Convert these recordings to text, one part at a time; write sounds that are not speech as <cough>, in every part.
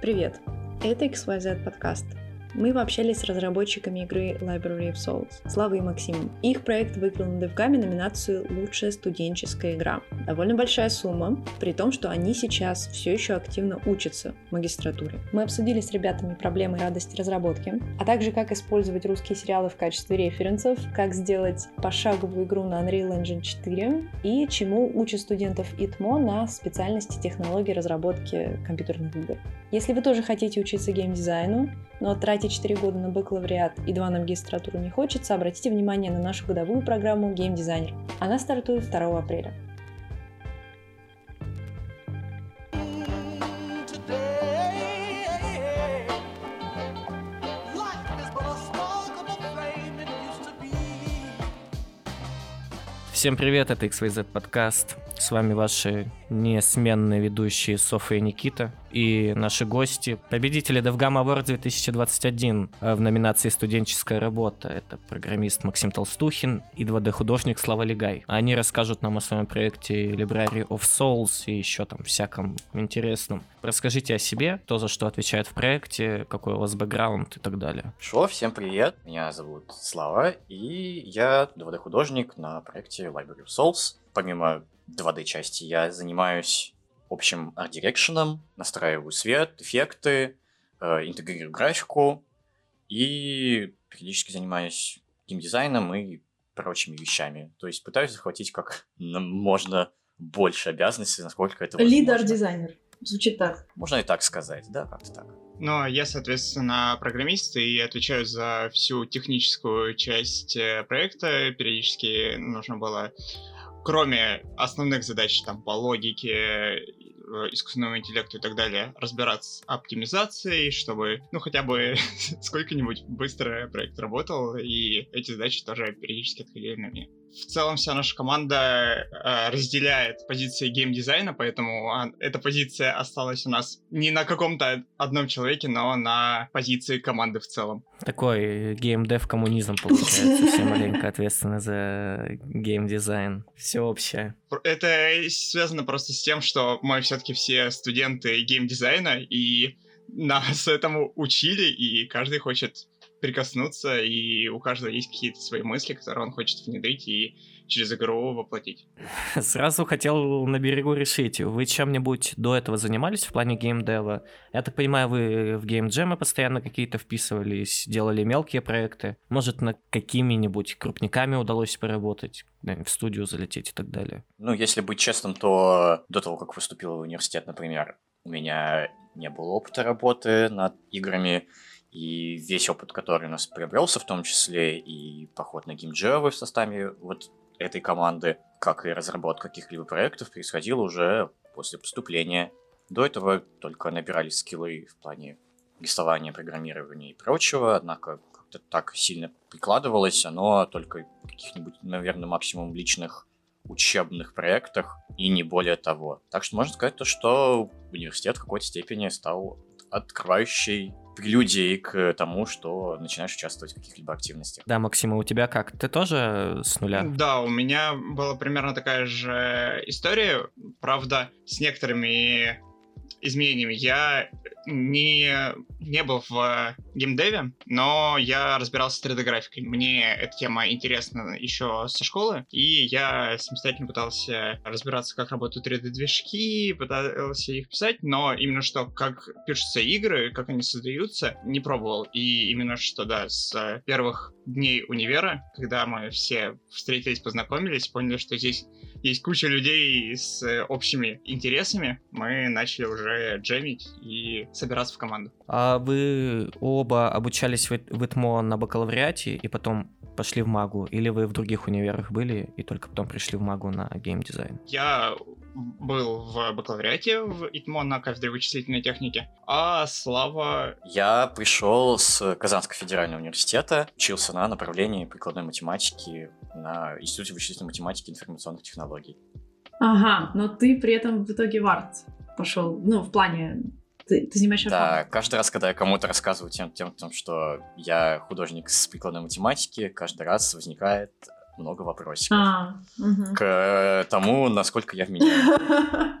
Привет! Это XYZ подкаст. Мы пообщались с разработчиками игры Library of Souls, Славой и Максимом. Их проект выиграл на Девгаме номинацию «Лучшая студенческая игра». Довольно большая сумма, при том, что они сейчас все еще активно учатся в магистратуре. Мы обсудили с ребятами проблемы и радости разработки, а также как использовать русские сериалы в качестве референсов, как сделать пошаговую игру на Unreal Engine 4 и чему учат студентов ИТМО на специальности технологии разработки компьютерных игр. Если вы тоже хотите учиться геймдизайну, но тратить 4 года на бакалавриат и 2 на магистратуру не хочется, обратите внимание на нашу годовую программу Designer. Она стартует 2 апреля. Всем привет, это XYZ подкаст. С вами ваши несменные ведущие Софа и Никита и наши гости. Победители DevGam Award 2021 в номинации «Студенческая работа». Это программист Максим Толстухин и 2D-художник Слава Легай. Они расскажут нам о своем проекте Library of Souls и еще там всяком интересном. Расскажите о себе, то, за что отвечает в проекте, какой у вас бэкграунд и так далее. Шо, всем привет, меня зовут Слава, и я 2D-художник на проекте Library of Souls. Помимо 2D-части я занимаюсь общим арт-дирекшеном, настраиваю свет, эффекты, э, интегрирую графику и периодически занимаюсь геймдизайном и прочими вещами. То есть пытаюсь захватить как <laughs> можно больше обязанностей, насколько это возможно. Лидер-дизайнер. Звучит так. Можно и так сказать, да, как-то так. Ну, я, соответственно, программист и отвечаю за всю техническую часть э, проекта. Периодически нужно было кроме основных задач там по логике, э, искусственному интеллекту и так далее, разбираться с оптимизацией, чтобы, ну, хотя бы <laughs> сколько-нибудь быстро проект работал, и эти задачи тоже периодически отходили на меня. В целом вся наша команда э, разделяет позиции геймдизайна, поэтому а, эта позиция осталась у нас не на каком-то одном человеке, но на позиции команды в целом. Такой геймдев коммунизм получается, все маленько ответственны за геймдизайн, все общее. Это связано просто с тем, что мы все-таки все студенты геймдизайна, и нас этому учили, и каждый хочет прикоснуться, и у каждого есть какие-то свои мысли, которые он хочет внедрить и через игру воплотить. <laughs> Сразу хотел на берегу решить, вы чем-нибудь до этого занимались в плане геймдева? Я так понимаю, вы в геймджемы постоянно какие-то вписывались, делали мелкие проекты. Может, на какими-нибудь крупниками удалось поработать, в студию залететь и так далее? Ну, если быть честным, то до того, как выступил в университет, например, у меня не было опыта работы над играми, и весь опыт, который у нас приобрелся, в том числе и поход на геймджевы в составе вот этой команды, как и разработка каких-либо проектов, происходил уже после поступления. До этого только набирались скиллы в плане рисования, программирования и прочего, однако как-то так сильно прикладывалось оно только каких-нибудь, наверное, максимум личных учебных проектах и не более того. Так что можно сказать то, что университет в какой-то степени стал открывающей прелюдией к тому, что начинаешь участвовать в каких-либо активностях. Да, Максима, у тебя как? Ты тоже с нуля? Да, у меня была примерно такая же история, правда, с некоторыми изменениями. Я не, не был в геймдеве, но я разбирался с 3D-графикой. Мне эта тема интересна еще со школы, и я самостоятельно пытался разбираться, как работают 3D-движки, пытался их писать, но именно что, как пишутся игры, как они создаются, не пробовал. И именно что, да, с первых дней универа, когда мы все встретились, познакомились, поняли, что здесь есть куча людей с общими интересами, мы начали уже джемить и собираться в команду. А вы оба обучались в ИТМО на бакалавриате и потом пошли в магу? Или вы в других универах были и только потом пришли в магу на геймдизайн? Я был в бакалавриате в ИТМО на кафедре вычислительной техники, а Слава... Я пришел с Казанского федерального университета, учился на направлении прикладной математики на Институте вычислительной математики и информационных технологий. Ага, но ты при этом в итоге в арт пошел, ну, в плане ты, ты занимаешься Да, каждый раз, когда я кому-то рассказываю тем, тем, тем, что я художник с прикладной математики, каждый раз возникает много вопросиков а, угу. к тому, насколько я вменяю. <laughs>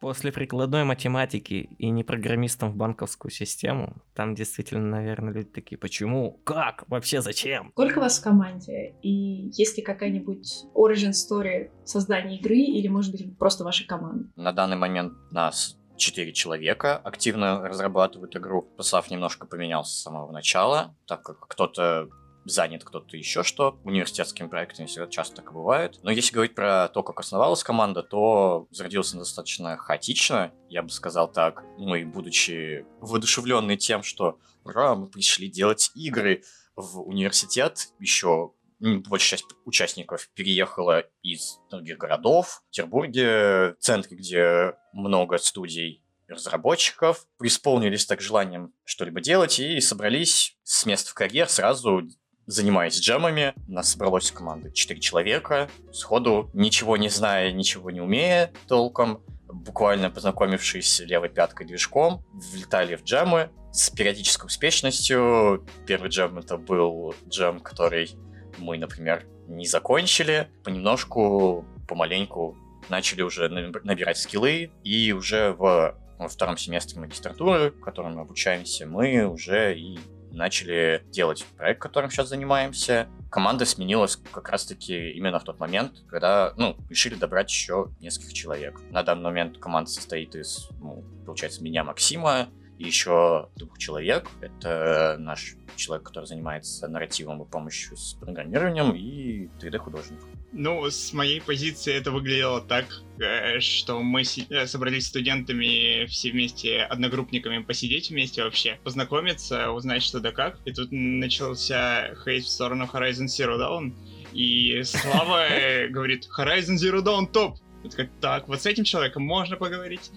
После прикладной математики и не программистом в банковскую систему, там действительно, наверное, люди такие, почему, как, вообще зачем? Сколько вас в команде? И есть ли какая-нибудь origin story создания игры или, может быть, просто ваша команда? На данный момент нас четыре человека активно разрабатывают игру. Послав немножко поменялся с самого начала, так как кто-то занят кто-то еще что. Университетскими проектами всегда часто так бывает. Но если говорить про то, как основалась команда, то зародился достаточно хаотично, я бы сказал так. Мы, будучи воодушевленные тем, что ура, мы пришли делать игры в университет, еще большая часть участников переехала из других городов. В Петербурге, в центре, где много студий разработчиков, преисполнились так желанием что-либо делать и собрались с места в карьер сразу занимаясь джемами. У нас собралось команда 4 человека, сходу ничего не зная, ничего не умея толком, буквально познакомившись левой пяткой движком, влетали в джемы с периодической успешностью. Первый джем это был джем, который мы, например, не закончили. Понемножку, помаленьку начали уже набирать скиллы, и уже в во втором семестре магистратуры, в котором мы обучаемся, мы уже и начали делать проект, которым сейчас занимаемся. Команда сменилась как раз-таки именно в тот момент, когда, ну, решили добрать еще нескольких человек. На данный момент команда состоит из, ну, получается, меня, Максима, еще двух человек. Это наш человек, который занимается нарративом и помощью с программированием, и 3D-художник. Ну, с моей позиции это выглядело так, э, что мы э, собрались студентами все вместе, одногруппниками, посидеть вместе вообще, познакомиться, узнать что да как. И тут начался хейт в сторону Horizon Zero Dawn, и Слава <laughs> говорит, Horizon Zero Dawn топ! Так, вот с этим человеком можно поговорить.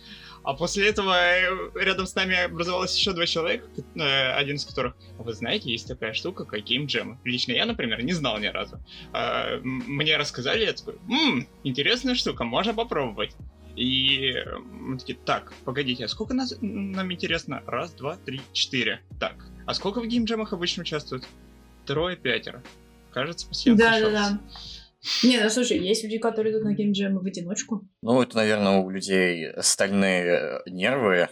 А после этого э, рядом с нами образовалось еще два человека, э, один из которых, «А вы знаете, есть такая штука, как геймджемы. Лично я, например, не знал ни разу. А, мне рассказали, я такой, ммм, интересная штука, можно попробовать. И мы такие, так, погодите, а сколько нас, нам интересно? Раз, два, три, четыре. Так, а сколько в геймджемах обычно участвуют? Трое, пятеро. Кажется, пассианс Да, да, да. Не, ну слушай, есть люди, которые идут на геймджемы в одиночку. Ну, это, наверное, у людей стальные э, нервы,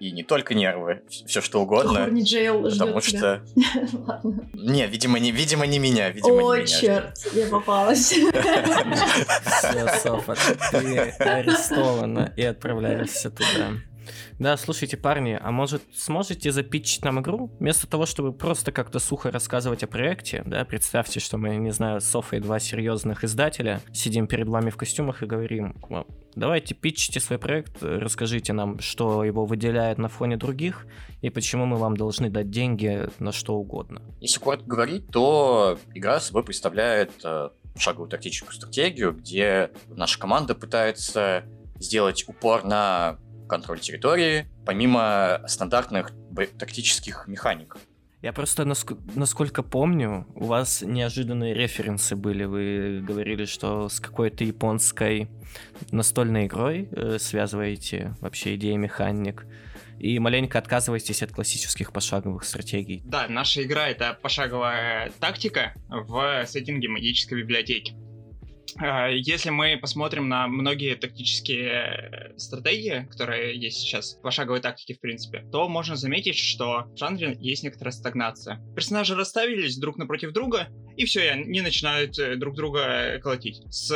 и не только нервы, все что угодно. Хорни Джейл потому что... <laughs> Ладно. Не, видимо, не, видимо, не меня, видимо, О, не меня. черт, я попалась. <laughs> Все, Софа, ты арестована и отправляешься туда. Да, слушайте, парни, а может сможете запитчить нам игру? Вместо того, чтобы просто как-то сухо рассказывать о проекте, да, представьте, что мы, не знаю, с Софой два серьезных издателя, сидим перед вами в костюмах и говорим, давайте питчите свой проект, расскажите нам, что его выделяет на фоне других, и почему мы вам должны дать деньги на что угодно. Если коротко говорить, то игра собой представляет э, шаговую тактическую стратегию, где наша команда пытается сделать упор на контроль территории, помимо стандартных тактических механик. Я просто, насколько помню, у вас неожиданные референсы были. Вы говорили, что с какой-то японской настольной игрой э, связываете вообще идеи механик и маленько отказываетесь от классических пошаговых стратегий. Да, наша игра — это пошаговая тактика в сеттинге магической библиотеки. А, если мы посмотрим на многие тактические стратегии, которые есть сейчас, пошаговой тактики, в принципе, то можно заметить, что в жанре есть некоторая стагнация. Персонажи расставились друг напротив друга, и все, и они начинают э, друг друга колотить. С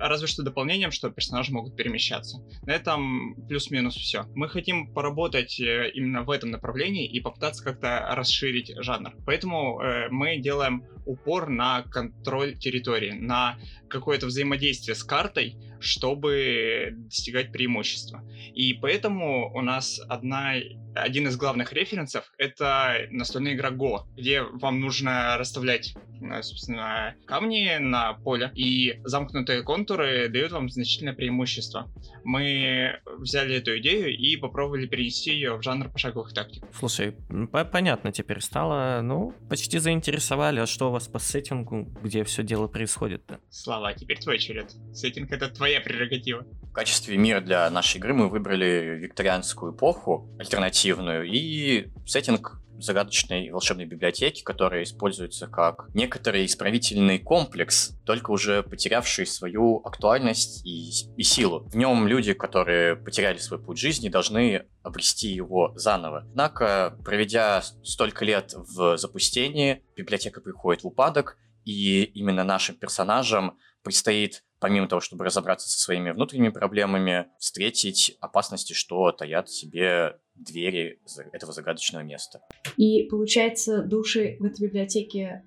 разве что дополнением, что персонажи могут перемещаться. На этом плюс-минус все. Мы хотим поработать э, именно в этом направлении и попытаться как-то расширить жанр. Поэтому э, мы делаем упор на контроль территории, на какое-то взаимодействие с картой, чтобы достигать преимущества. И поэтому у нас одна один из главных референсов — это настольная игра Go, где вам нужно расставлять, э, собственно, камни на поле, и замкнутые контуры дают вам значительное преимущество. Мы взяли эту идею и попробовали перенести ее в жанр пошаговых тактик. Слушай, понятно теперь стало, ну, почти заинтересовали, а что у вас по сеттингу, где все дело происходит-то? Слава, теперь твой черед. Сеттинг — это твоя прерогатива. качестве мира для нашей игры мы выбрали викторианскую эпоху, альтернативную, и сеттинг загадочной волшебной библиотеки, которая используется как некоторый исправительный комплекс, только уже потерявший свою актуальность и, и силу. В нем люди, которые потеряли свой путь жизни, должны обрести его заново. Однако, проведя столько лет в запустении, библиотека приходит в упадок, и именно нашим персонажам предстоит помимо того, чтобы разобраться со своими внутренними проблемами, встретить опасности, что таят в себе двери этого загадочного места. И получается, души в этой библиотеке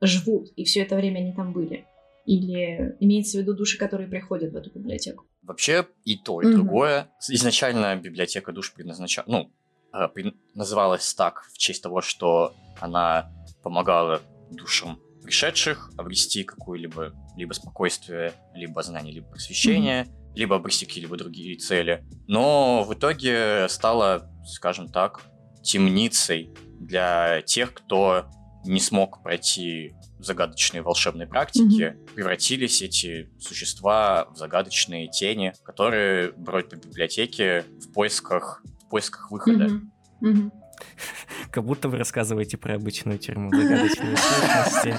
живут, и все это время они там были. Или имеется в виду души, которые приходят в эту библиотеку? Вообще и то, и mm-hmm. другое. Изначально библиотека душ предназначалась, ну, э, называлась так в честь того, что она помогала душам пришедших обрести какое-либо либо спокойствие, либо знание, либо просвещение, mm-hmm. либо обрести какие-либо другие цели. Но в итоге стала, скажем так, темницей для тех, кто не смог пройти загадочные волшебные практики, mm-hmm. превратились эти существа в загадочные тени, которые бродят по библиотеке в поисках, в поисках выхода. Mm-hmm. Mm-hmm. <laughs> Как будто вы рассказываете про обычную тюрьму, загадочные сущности.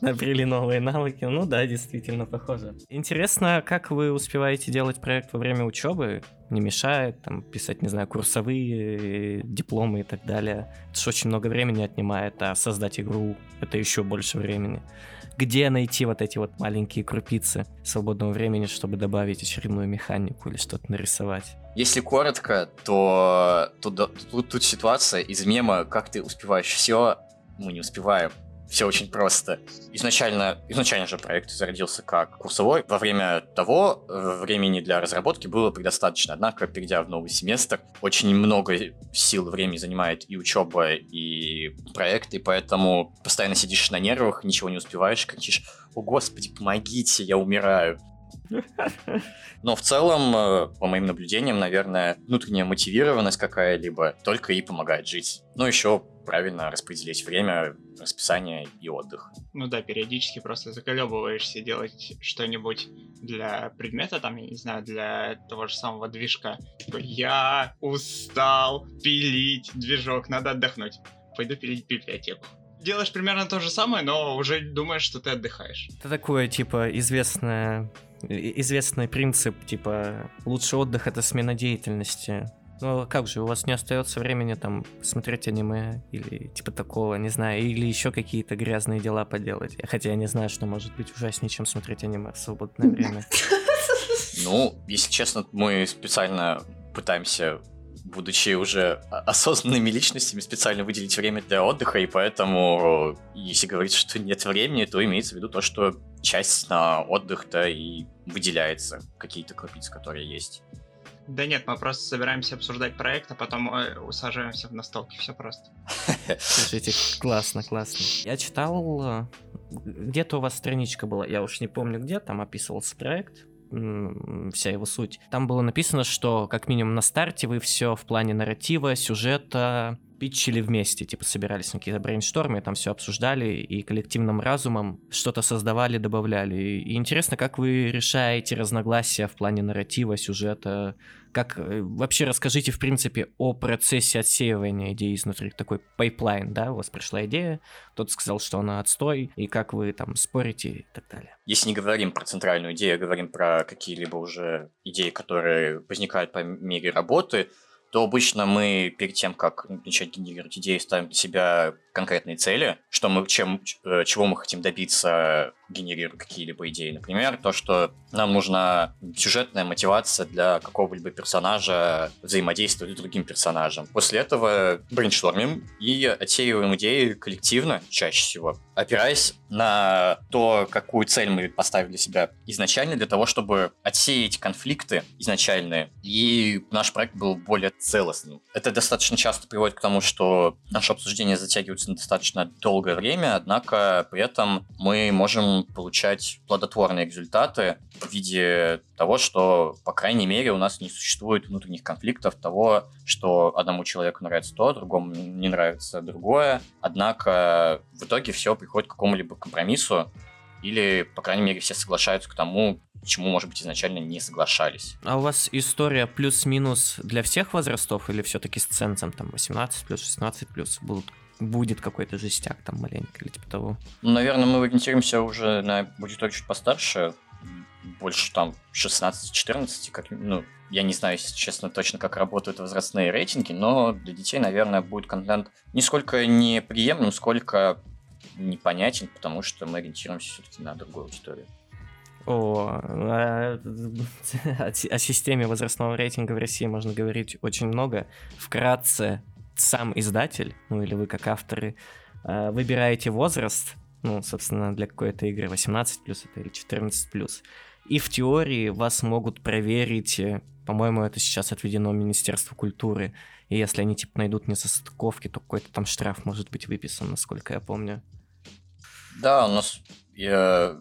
<laughs> Набрели новые навыки. Ну да, действительно похоже. Интересно, как вы успеваете делать проект во время учебы? Не мешает там писать, не знаю, курсовые, дипломы и так далее. Это же очень много времени отнимает, а создать игру это еще больше времени где найти вот эти вот маленькие крупицы свободного времени, чтобы добавить очередную механику или что-то нарисовать? Если коротко, то тут, тут, тут ситуация из мема «Как ты успеваешь все?» Мы не успеваем. Все очень просто. Изначально, изначально же проект зародился как курсовой. Во время того э, времени для разработки было предостаточно. Однако, перейдя в новый семестр, очень много сил времени занимает и учеба, и проект, и поэтому постоянно сидишь на нервах, ничего не успеваешь, кричишь «О, Господи, помогите, я умираю!» <laughs> Но в целом, э, по моим наблюдениям, наверное, внутренняя мотивированность какая-либо только и помогает жить. Ну, еще правильно распределить время, расписание и отдых. Ну да, периодически просто заколебываешься делать что-нибудь для предмета, там, я не знаю, для того же самого движка. Я устал пилить движок, надо отдохнуть. Пойду пилить библиотеку делаешь примерно то же самое, но уже думаешь, что ты отдыхаешь. Это такое, типа, известное известный принцип, типа, лучший отдых это смена деятельности. Ну а как же, у вас не остается времени там смотреть аниме или типа такого, не знаю, или еще какие-то грязные дела поделать. Хотя я не знаю, что может быть ужаснее, чем смотреть аниме в свободное время. Ну, если честно, мы специально пытаемся будучи уже осознанными личностями, специально выделить время для отдыха, и поэтому, если говорить, что нет времени, то имеется в виду то, что часть на отдых-то и выделяется, какие-то крупицы, которые есть. Да нет, мы просто собираемся обсуждать проект, а потом э, усаживаемся в настолке, все просто. Слушайте, классно, классно. Я читал, э, где-то у вас страничка была, я уж не помню где, там описывался проект, вся его суть. Там было написано, что как минимум на старте вы все в плане нарратива, сюжета питчили вместе, типа собирались на какие-то брейнштормы, там все обсуждали и коллективным разумом что-то создавали, добавляли. И интересно, как вы решаете разногласия в плане нарратива, сюжета, как э, вообще расскажите, в принципе, о процессе отсеивания идеи изнутри, такой пайплайн, да, у вас пришла идея, кто-то сказал, что она отстой, и как вы там спорите и так далее. Если не говорим про центральную идею, а говорим про какие-либо уже идеи, которые возникают по мере работы, то обычно мы перед тем, как начать генерировать идеи, ставим для себя конкретные цели, что мы, чем, э, чего мы хотим добиться, генерируя какие-либо идеи. Например, то, что нам нужна сюжетная мотивация для какого-либо персонажа взаимодействовать с другим персонажем. После этого брейнштормим и отсеиваем идеи коллективно, чаще всего, опираясь на то, какую цель мы поставили себя изначально, для того, чтобы отсеять конфликты изначальные, и наш проект был более целостным. Это достаточно часто приводит к тому, что наше обсуждение затягивается на достаточно долгое время, однако при этом мы можем получать плодотворные результаты в виде того, что, по крайней мере, у нас не существует внутренних конфликтов того, что одному человеку нравится то, другому не нравится другое. Однако в итоге все приходит к какому-либо компромиссу, или, по крайней мере, все соглашаются к тому, чему, может быть, изначально не соглашались. А у вас история плюс-минус для всех возрастов или все-таки с цензом там 18 плюс, 16 плюс будут будет какой-то жестяк там маленький или типа того? Ну, наверное, мы ориентируемся уже на аудиторию чуть постарше, больше там 16-14, как, ну, я не знаю, если честно, точно, как работают возрастные рейтинги, но для детей, наверное, будет контент не сколько неприемлем, сколько непонятен, потому что мы ориентируемся все-таки на другую аудиторию. О, о, <laughs> о системе возрастного рейтинга в России можно говорить очень много. Вкратце, сам издатель, ну или вы как авторы, э, выбираете возраст, ну, собственно, для какой-то игры 18 плюс это или 14 плюс. И в теории вас могут проверить, э, по-моему, это сейчас отведено Министерству культуры. И если они типа найдут несостыковки, то какой-то там штраф может быть выписан, насколько я помню. Да, у нас я,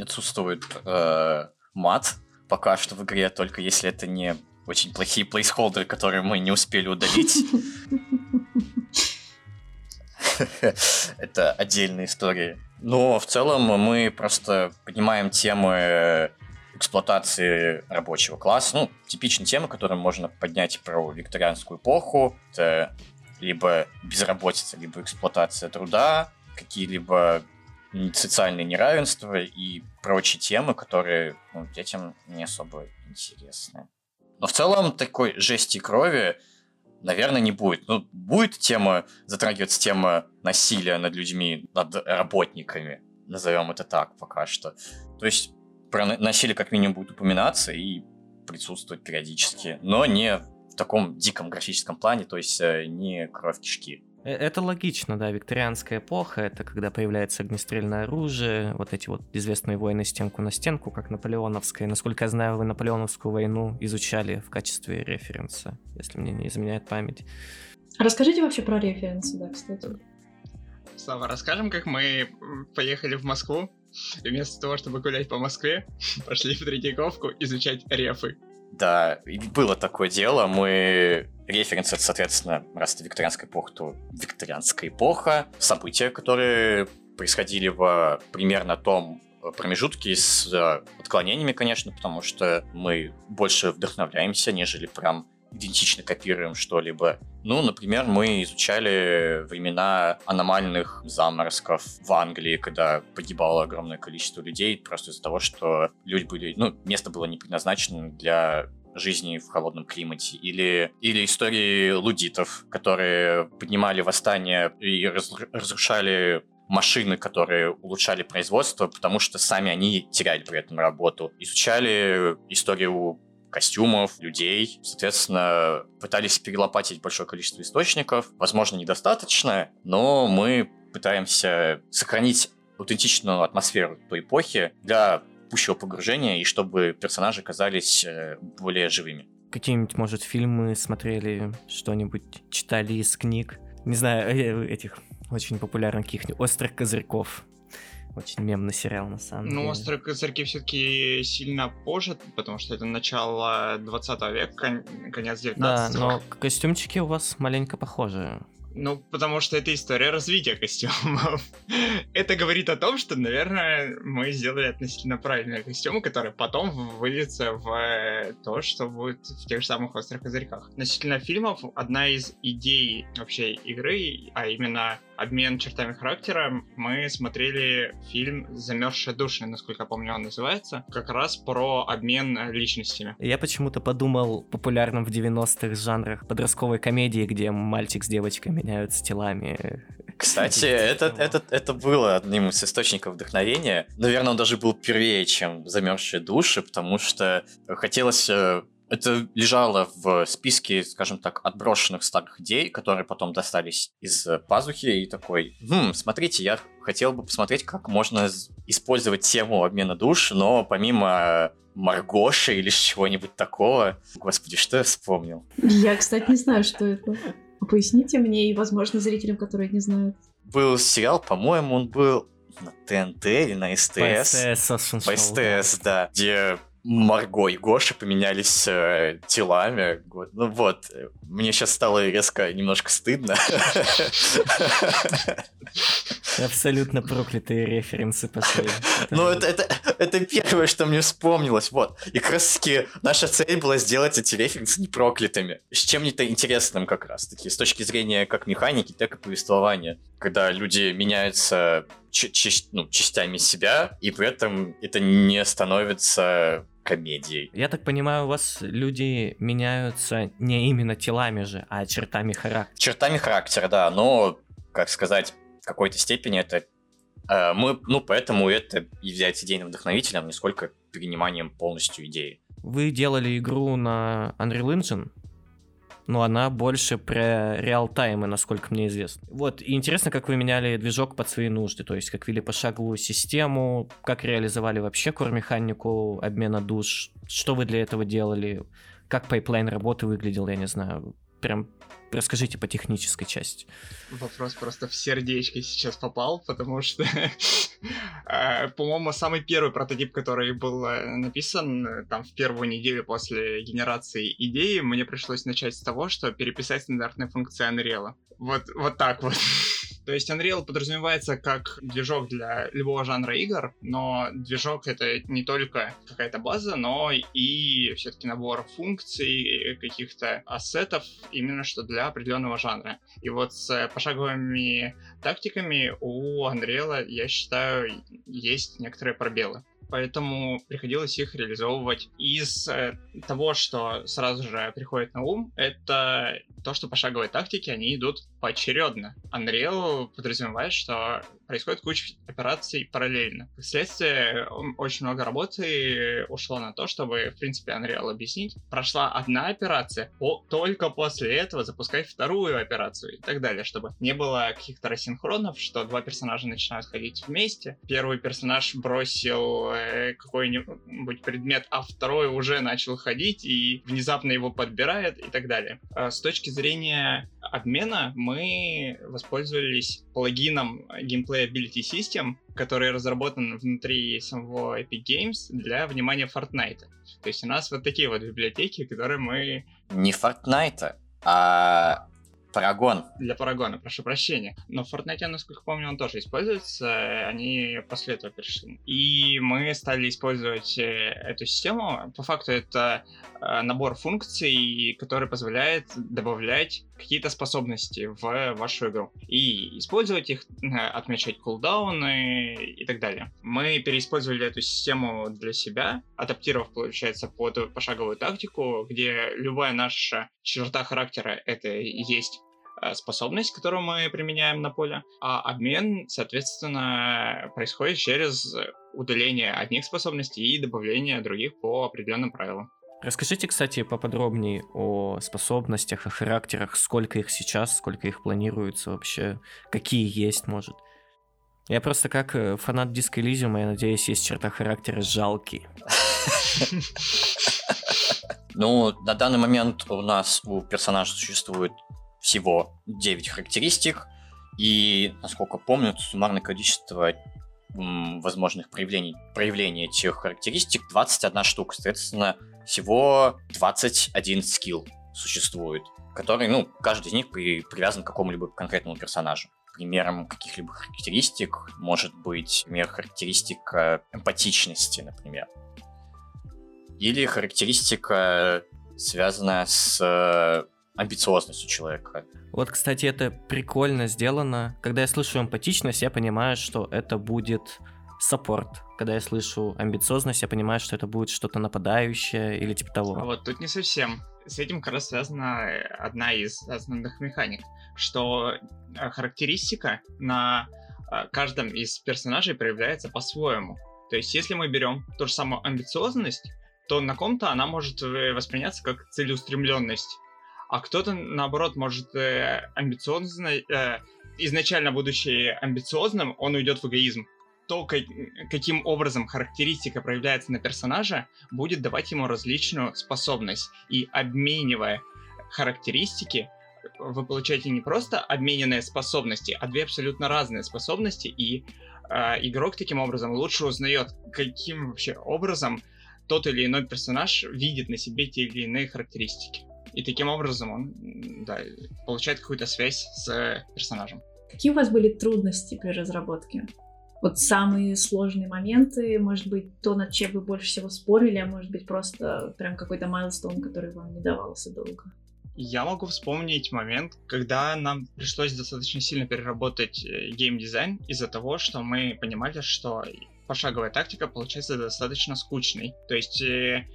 отсутствует э, мат пока что в игре, только если это не очень плохие плейсхолдеры, которые мы не успели удалить. <laughs> Это отдельная история. Но в целом мы просто поднимаем темы эксплуатации рабочего класса. Ну, типичные темы, которые можно поднять про викторианскую эпоху. Это либо безработица, либо эксплуатация труда, какие-либо социальные неравенства и прочие темы, которые ну, детям не особо интересны. Но в целом такой жести и крови, наверное, не будет. Ну, будет тема, затрагиваться тема насилия над людьми, над работниками, назовем это так пока что. То есть про насилие как минимум будет упоминаться и присутствовать периодически, но не в таком диком графическом плане, то есть э, не кровь кишки. Э, это логично, да, викторианская эпоха, это когда появляется огнестрельное оружие, вот эти вот известные войны стенку на стенку, как наполеоновская. Насколько я знаю, вы наполеоновскую войну изучали в качестве референса, если мне не изменяет память. Расскажите вообще про референсы, да, кстати. Слава, расскажем, как мы поехали в Москву, и вместо того, чтобы гулять по Москве, <laughs> пошли в Третьяковку изучать рефы. Да, было такое дело. Мы референсы, соответственно, раз это викторианская эпоха, то викторианская эпоха, события, которые происходили в примерно том промежутке с э, отклонениями, конечно, потому что мы больше вдохновляемся, нежели прям идентично копируем что-либо. Ну, например, мы изучали времена аномальных заморозков в Англии, когда погибало огромное количество людей просто из-за того, что люди были, ну, место было не предназначено для жизни в холодном климате, или, или истории лудитов, которые поднимали восстание и разрушали машины, которые улучшали производство, потому что сами они теряли при этом работу. Изучали историю костюмов, людей. Соответственно, пытались перелопатить большое количество источников. Возможно, недостаточно, но мы пытаемся сохранить аутентичную атмосферу той эпохи для пущего погружения и чтобы персонажи казались э, более живыми. Какие-нибудь, может, фильмы смотрели, что-нибудь читали из книг? Не знаю, э, этих очень популярных каких-нибудь «Острых козырьков». Очень мемный сериал, на самом ну, деле. Ну, «Острые козырьки» все-таки сильно позже, потому что это начало 20 века, конец 19 Да, но костюмчики у вас маленько похожи. Ну, потому что это история развития костюмов. <laughs> это говорит о том, что, наверное, мы сделали относительно правильные костюмы, которые потом выльются в э, то, что будет в тех же самых острых козырьках. Относительно фильмов, одна из идей вообще игры, а именно обмен чертами характера, мы смотрели фильм «Замерзшие души», насколько я помню, он называется, как раз про обмен личностями. Я почему-то подумал популярным в 90-х жанрах подростковой комедии, где мальчик с девочкой меняются телами. Кстати, <laughs> это, это, это было одним из источников вдохновения. Наверное, он даже был первее, чем «Замерзшие души», потому что хотелось э, это лежало в списке, скажем так, отброшенных старых идей, которые потом достались из пазухи, и такой, хм, смотрите, я хотел бы посмотреть, как можно использовать тему обмена душ, но помимо Маргоши или чего-нибудь такого. Господи, что я вспомнил? Я, кстати, не знаю, что это. Поясните мне и, возможно, зрителям, которые не знают. Был сериал, по-моему, он был на ТНТ или на СТС. По СТС, По СТС, да. Где Марго и Гоша поменялись э, телами. Ну вот, мне сейчас стало резко немножко стыдно. <laughs> Абсолютно проклятые референсы пошли. Ну, это, это, это первое, что мне вспомнилось. Вот. И как раз таки наша цель была сделать эти референсы не проклятыми. С чем-то интересным как раз таки. С точки зрения как механики, так и повествования. Когда люди меняются ну, частями себя, и при этом это не становится комедией. Я так понимаю, у вас люди меняются не именно телами же, а чертами характера. Чертами характера, да, но, как сказать, в какой-то степени это э, мы, ну, поэтому это и является идейным вдохновителем, не сколько перениманием полностью идеи. Вы делали игру на Unreal Engine, но она больше про реал-таймы, насколько мне известно. Вот, и интересно, как вы меняли движок под свои нужды, то есть как вели пошаговую систему, как реализовали вообще кор-механику обмена душ, что вы для этого делали, как пайплайн работы выглядел, я не знаю, прям Расскажите по технической части. Вопрос просто в сердечко сейчас попал, потому что, <laughs> э, по-моему, самый первый прототип, который был э, написан э, там в первую неделю после генерации идеи, мне пришлось начать с того, что переписать стандартные функции Unreal. Вот, вот так вот. <laughs> То есть Unreal подразумевается как движок для любого жанра игр, но движок это не только какая-то база, но и все-таки набор функций, каких-то ассетов, именно что для определенного жанра. И вот с пошаговыми тактиками у Unreal, я считаю, есть некоторые пробелы поэтому приходилось их реализовывать. Из э, того, что сразу же приходит на ум, это то, что пошаговые тактики, они идут поочередно. Unreal подразумевает, что происходит куча операций параллельно. Как следствие, очень много работы ушло на то, чтобы, в принципе, Unreal объяснить. Прошла одна операция, по, только после этого запускать вторую операцию и так далее, чтобы не было каких-то рассинхронов, что два персонажа начинают ходить вместе. Первый персонаж бросил э, какой-нибудь предмет, а второй уже начал ходить и внезапно его подбирает и так далее. А с точки зрения обмена мы воспользовались плагином Gameplay Ability System, который разработан внутри самого Epic Games для внимания Fortnite. То есть у нас вот такие вот библиотеки, которые мы... Не Fortnite, а Парагон. Для Парагона, прошу прощения. Но в Fortnite, насколько помню, он тоже используется. Они после этого перешли. И мы стали использовать э, эту систему. По факту это э, набор функций, который позволяет добавлять какие-то способности в вашу игру. И использовать их, э, отмечать кулдауны и так далее. Мы переиспользовали эту систему для себя, адаптировав, получается, под пошаговую тактику, где любая наша черта характера — это есть Э, способность, которую мы применяем на поле, а обмен, соответственно, происходит через удаление одних способностей и добавление других по определенным правилам. Расскажите, кстати, поподробнее о способностях, о характерах, сколько их сейчас, сколько их планируется вообще, какие есть, может. Я просто как э, фанат Disco Elysium, я надеюсь, есть черта характера жалкий. <laughs> Ну, на данный момент у нас у персонажа существует всего 9 характеристик, и, насколько помню, суммарное количество возможных проявлений, проявлений этих характеристик 21 штука. Соответственно, всего 21 скилл существует, который, ну, каждый из них при, привязан к какому-либо конкретному персонажу. Примером каких-либо характеристик может быть, например, характеристика эмпатичности, например. Или характеристика, связанная с амбициозность у человека. Вот, кстати, это прикольно сделано. Когда я слышу эмпатичность, я понимаю, что это будет саппорт. Когда я слышу амбициозность, я понимаю, что это будет что-то нападающее или типа того. Вот тут не совсем. С этим как раз связана одна из основных механик, что э, характеристика на э, каждом из персонажей проявляется по-своему. То есть, если мы берем ту же самую амбициозность, то на ком-то она может э, восприняться как целеустремленность а кто-то, наоборот, может э, амбициозно, э, изначально будучи амбициозным, он уйдет в эгоизм. То, как, каким образом характеристика проявляется на персонаже, будет давать ему различную способность. И обменивая характеристики, вы получаете не просто обмененные способности, а две абсолютно разные способности, и э, игрок таким образом лучше узнает, каким вообще образом тот или иной персонаж видит на себе те или иные характеристики. И таким образом он да, получает какую-то связь с персонажем. Какие у вас были трудности при разработке? Вот самые сложные моменты, может быть, то, над чем вы больше всего спорили, а может быть, просто прям какой-то майлстоун, который вам не давался долго. Я могу вспомнить момент, когда нам пришлось достаточно сильно переработать э, геймдизайн из-за того, что мы понимали, что пошаговая тактика получается достаточно скучной. То есть э,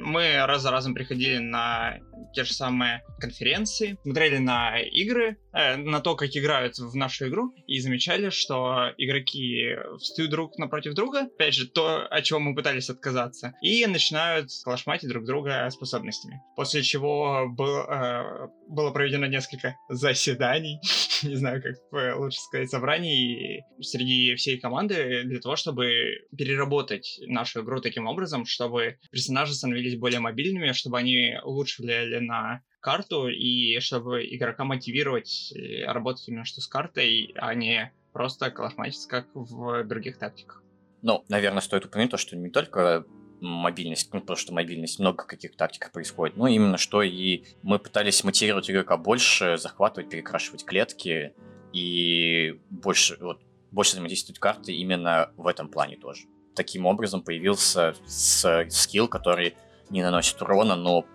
мы раз за разом приходили на те же самые конференции, смотрели на игры, на то, как играют в нашу игру, и замечали, что игроки встают друг напротив друга, опять же, то, от чего мы пытались отказаться, и начинают клашматить друг друга способностями. После чего был, э, было проведено несколько заседаний, <laughs> не знаю, как лучше сказать, собраний среди всей команды для того, чтобы переработать нашу игру таким образом, чтобы персонажи становились более мобильными, чтобы они лучше влияли на карту и чтобы игрока мотивировать э, работать именно что с картой, а не просто калашматить, как в других тактиках. Ну, наверное, стоит упомянуть то, что не только мобильность, ну, потому что мобильность много каких тактик происходит, но именно что и мы пытались мотивировать игрока больше, захватывать, перекрашивать клетки и больше, вот, больше взаимодействовать карты именно в этом плане тоже. Таким образом появился скилл, который не наносит урона, но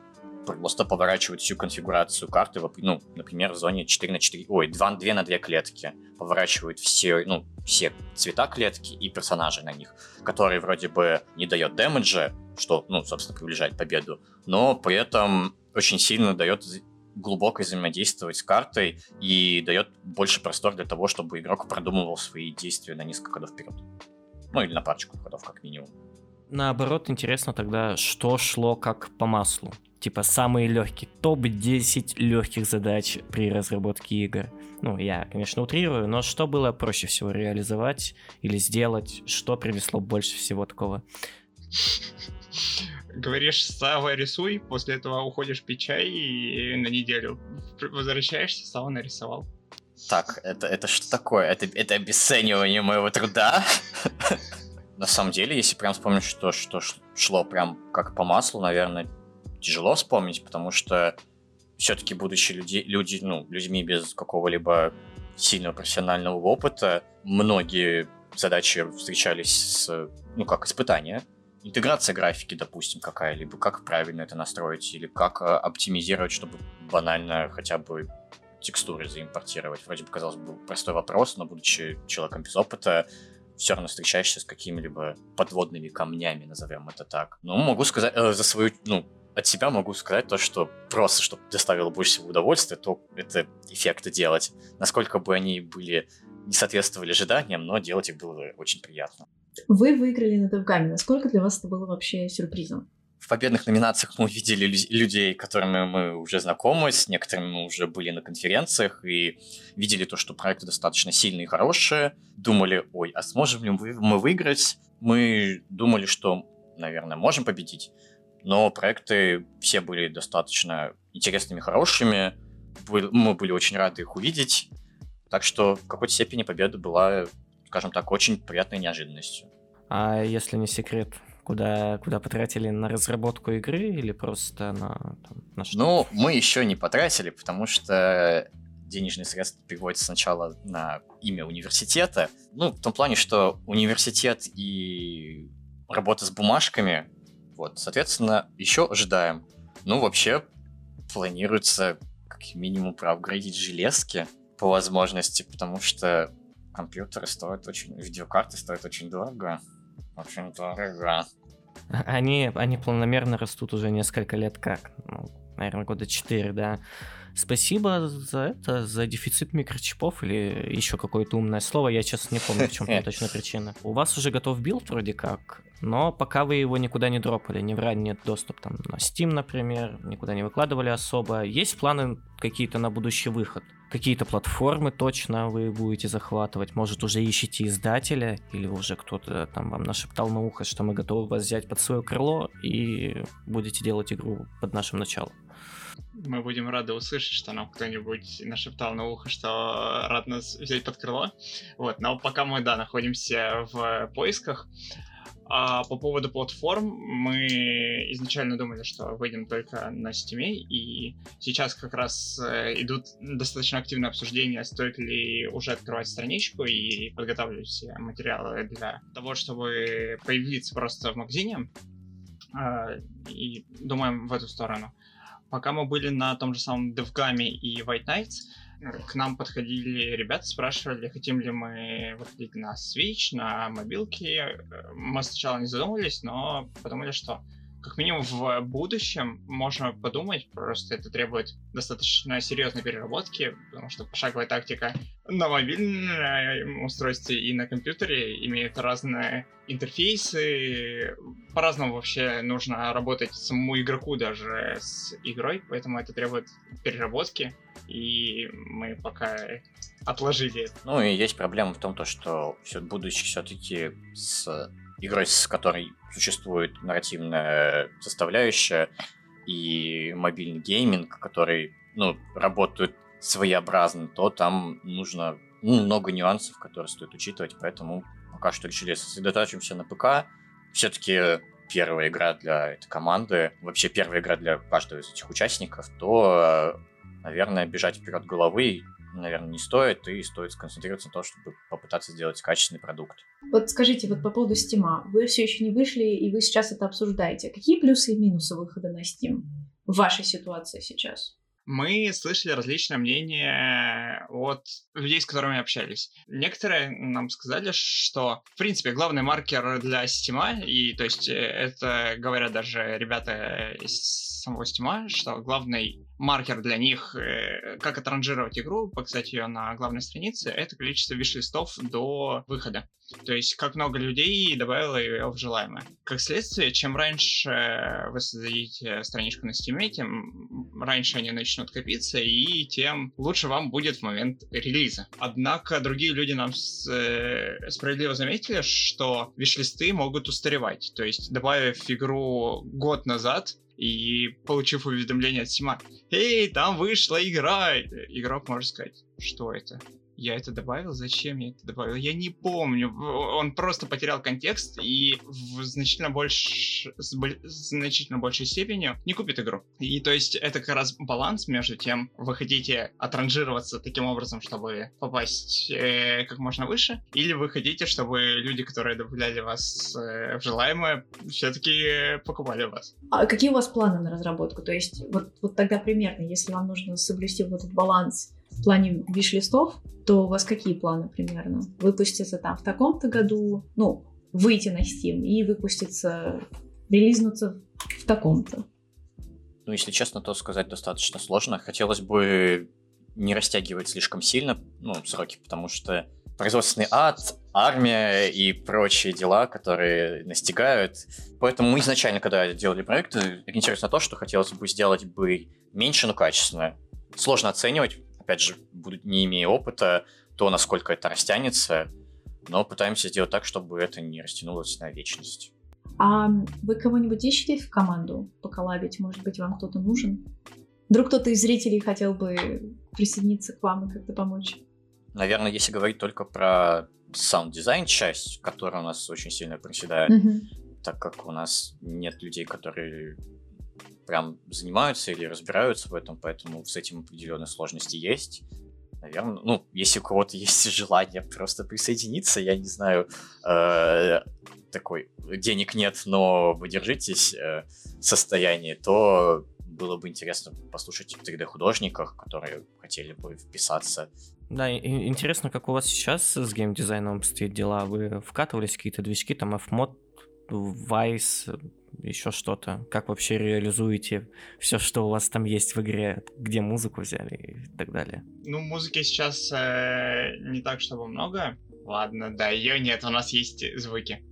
просто поворачивает всю конфигурацию карты, ну, например, в зоне 4 на 4, ой, 2, 2 на 2 клетки, поворачивает все, ну, все цвета клетки и персонажей на них, которые вроде бы не дает дэмэджа, что, ну, собственно, приближает победу, но при этом очень сильно дает глубоко взаимодействовать с картой и дает больше простор для того, чтобы игрок продумывал свои действия на несколько ходов вперед. Ну или на парочку ходов, как минимум. Наоборот, интересно тогда, что шло как по маслу. Типа самые легкие, топ-10 легких задач при разработке игр. Ну, я, конечно, утрирую, но что было проще всего реализовать или сделать? Что принесло больше всего такого? говоришь Сава рисуй, после этого уходишь пить чай и на неделю возвращаешься, Сава нарисовал. Так, это, это что такое? Это, это обесценивание моего труда? <laughs> На самом деле, если прям вспомнить, что, что шло прям как по маслу, наверное, тяжело вспомнить, потому что все-таки будучи люди, люди, ну, людьми без какого-либо сильного профессионального опыта, многие задачи встречались с, ну, как испытания, интеграция графики, допустим, какая-либо, как правильно это настроить, или как э, оптимизировать, чтобы банально хотя бы текстуры заимпортировать. Вроде бы, казалось бы, простой вопрос, но будучи человеком без опыта, все равно встречаешься с какими-либо подводными камнями, назовем это так. Ну, могу сказать, э, за свою, ну, от себя могу сказать то, что просто, чтобы доставило больше всего удовольствия, то это эффекты делать. Насколько бы они были не соответствовали ожиданиям, но делать их было очень приятно. Вы выиграли на Девгаме. Насколько для вас это было вообще сюрпризом? Победных номинациях мы увидели людей, которыми мы уже знакомы, с некоторыми мы уже были на конференциях и видели то, что проекты достаточно сильные и хорошие. Думали, ой, а сможем ли мы выиграть? Мы думали, что, наверное, можем победить, но проекты все были достаточно интересными, хорошими. Мы были очень рады их увидеть. Так что в какой-то степени победа была скажем так, очень приятной неожиданностью. А если не секрет, куда, куда потратили на разработку игры или просто на, там, на что? Ну, мы еще не потратили, потому что денежные средства переводятся сначала на имя университета. Ну, в том плане, что университет и работа с бумажками, вот, соответственно, еще ожидаем. Ну, вообще, планируется как минимум проапгрейдить железки по возможности, потому что компьютеры стоят очень... Видеокарты стоят очень дорого. Очень дорого. Они, они планомерно растут уже несколько лет как. Ну, наверное, года 4, да. Спасибо за это, за дефицит микрочипов или еще какое-то умное слово. Я сейчас не помню, в чем <laughs> точно причина. У вас уже готов билд вроде как, но пока вы его никуда не дропали, не в ранний доступ там на Steam, например, никуда не выкладывали особо. Есть планы какие-то на будущий выход? Какие-то платформы точно вы будете захватывать? Может, уже ищете издателя? Или уже кто-то там вам нашептал на ухо, что мы готовы вас взять под свое крыло и будете делать игру под нашим началом? мы будем рады услышать, что нам кто-нибудь нашептал на ухо, что рад нас взять под крыло. Вот, но пока мы, да, находимся в поисках, А по поводу платформ, мы изначально думали, что выйдем только на Steam, и сейчас как раз э, идут достаточно активные обсуждения, стоит ли уже открывать страничку и подготавливать все материалы для того, чтобы появиться просто в магазине. А, и думаем в эту сторону. Пока мы были на том же самом DevGAM и White Nights, к нам подходили ребята, спрашивали, хотим ли мы выходить на Switch, на мобилки. Мы сначала не задумывались, но подумали, что как минимум в будущем можно подумать, просто это требует достаточно серьезной переработки, потому что пошаговая тактика на мобильном устройстве и на компьютере имеет разные интерфейсы, по-разному вообще нужно работать самому игроку даже с игрой, поэтому это требует переработки, и мы пока отложили. Ну и есть проблема в том, то, что все, будучи все-таки с игрой, с которой существует нарративная составляющая, и мобильный гейминг, который, ну, работает своеобразно, то там нужно ну, много нюансов, которые стоит учитывать, поэтому пока что решили сосредоточимся на ПК. Все-таки первая игра для этой команды, вообще первая игра для каждого из этих участников, то, наверное, бежать вперед головы наверное, не стоит, и стоит сконцентрироваться на том, чтобы попытаться сделать качественный продукт. Вот скажите, вот по поводу Steam. Вы все еще не вышли, и вы сейчас это обсуждаете. Какие плюсы и минусы выхода на Steam в вашей ситуации сейчас? мы слышали различные мнения от людей, с которыми общались. Некоторые нам сказали, что, в принципе, главный маркер для Steam, и то есть э, это говорят даже ребята из самого Steam, что главный маркер для них, э, как отранжировать игру, показать ее на главной странице, это количество виш-листов до выхода. То есть, как много людей добавило ее в желаемое. Как следствие, чем раньше вы создадите страничку на Steam, тем раньше они начнут копиться, и тем лучше вам будет в момент релиза. Однако другие люди нам с, э, справедливо заметили, что виш-листы могут устаревать. То есть, добавив игру год назад, и получив уведомление от Сима, «Эй, там вышла игра!» Игрок может сказать, что это? Я это добавил, зачем я это добавил, я не помню. Он просто потерял контекст и в значительно, больш... с значительно большей степени не купит игру. И то есть это как раз баланс между тем, вы хотите отранжироваться таким образом, чтобы попасть э, как можно выше, или вы хотите, чтобы люди, которые добавляли вас э, в желаемое, все-таки покупали вас. А какие у вас планы на разработку? То есть вот, вот тогда примерно, если вам нужно соблюсти вот этот баланс в плане виш-листов, то у вас какие планы примерно? Выпуститься там в таком-то году, ну, выйти на Steam и выпуститься, релизнуться в таком-то? Ну, если честно, то сказать достаточно сложно. Хотелось бы не растягивать слишком сильно ну, сроки, потому что производственный ад, армия и прочие дела, которые настигают. Поэтому мы изначально, когда делали проект, ориентировались на то, что хотелось бы сделать бы меньше, но качественно. Сложно оценивать, опять же, буду, не имея опыта, то, насколько это растянется, но пытаемся сделать так, чтобы это не растянулось на вечность. А вы кого-нибудь ищете в команду поколабить? Может быть, вам кто-то нужен? Вдруг кто-то из зрителей хотел бы присоединиться к вам и как-то помочь? Наверное, если говорить только про саунд-дизайн часть, которая у нас очень сильно проседает, mm-hmm. так как у нас нет людей, которые прям занимаются или разбираются в этом, поэтому с этим определенные сложности есть. Наверное, ну, если у кого-то <laughs> есть желание просто присоединиться, я не знаю, э, такой, денег нет, но вы держитесь э, состояние, то было бы интересно послушать 3D-художников, которые хотели бы вписаться. Да, и, интересно, как у вас сейчас с геймдизайном обстоят дела. Вы вкатывались какие-то движки, там Fmod, Vice, еще что-то? Как вообще реализуете все, что у вас там есть в игре? Где музыку взяли и так далее? Ну, музыки сейчас э, не так, чтобы много. Ладно, да, ее нет, у нас есть звуки.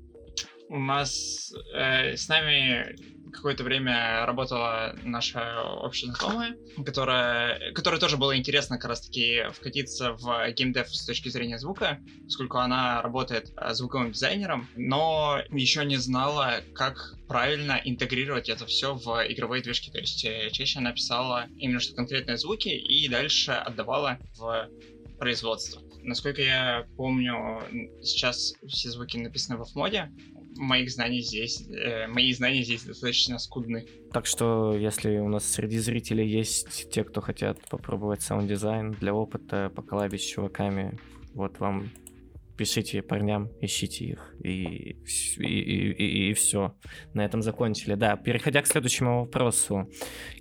У нас э, с нами какое-то время работала наша общая знакомая, которая, которой тоже было интересно как раз-таки вкатиться в геймдев с точки зрения звука, поскольку она работает э, звуковым дизайнером, но еще не знала, как правильно интегрировать это все в игровые движки. То есть э, чаще она писала именно что конкретные звуки и дальше отдавала в производство. Насколько я помню, сейчас все звуки написаны в FMOD е, моих знаний здесь, э, мои знания здесь достаточно скудны. Так что, если у нас среди зрителей есть те, кто хотят попробовать саунд-дизайн для опыта, поколабить с чуваками, вот вам пишите парням, ищите их, и, и, и, и, все. На этом закончили. Да, переходя к следующему вопросу.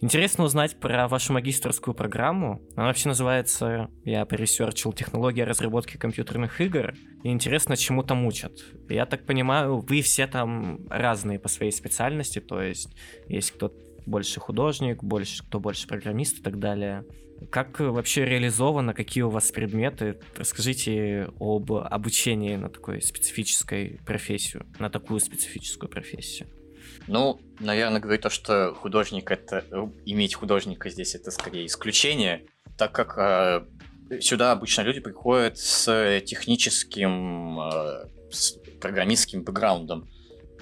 Интересно узнать про вашу магистрскую программу. Она вообще называется, я поресерчил, технология разработки компьютерных игр. И интересно, чему там учат. Я так понимаю, вы все там разные по своей специальности, то есть есть кто больше художник, больше, кто больше программист и так далее. Как вообще реализовано, какие у вас предметы? Расскажите об обучении на такой специфической профессию, на такую специфическую профессию. Ну, наверное, говорить то, что художник это иметь художника здесь это скорее исключение, так как э, сюда обычно люди приходят с техническим, э, с программистским бэкграундом.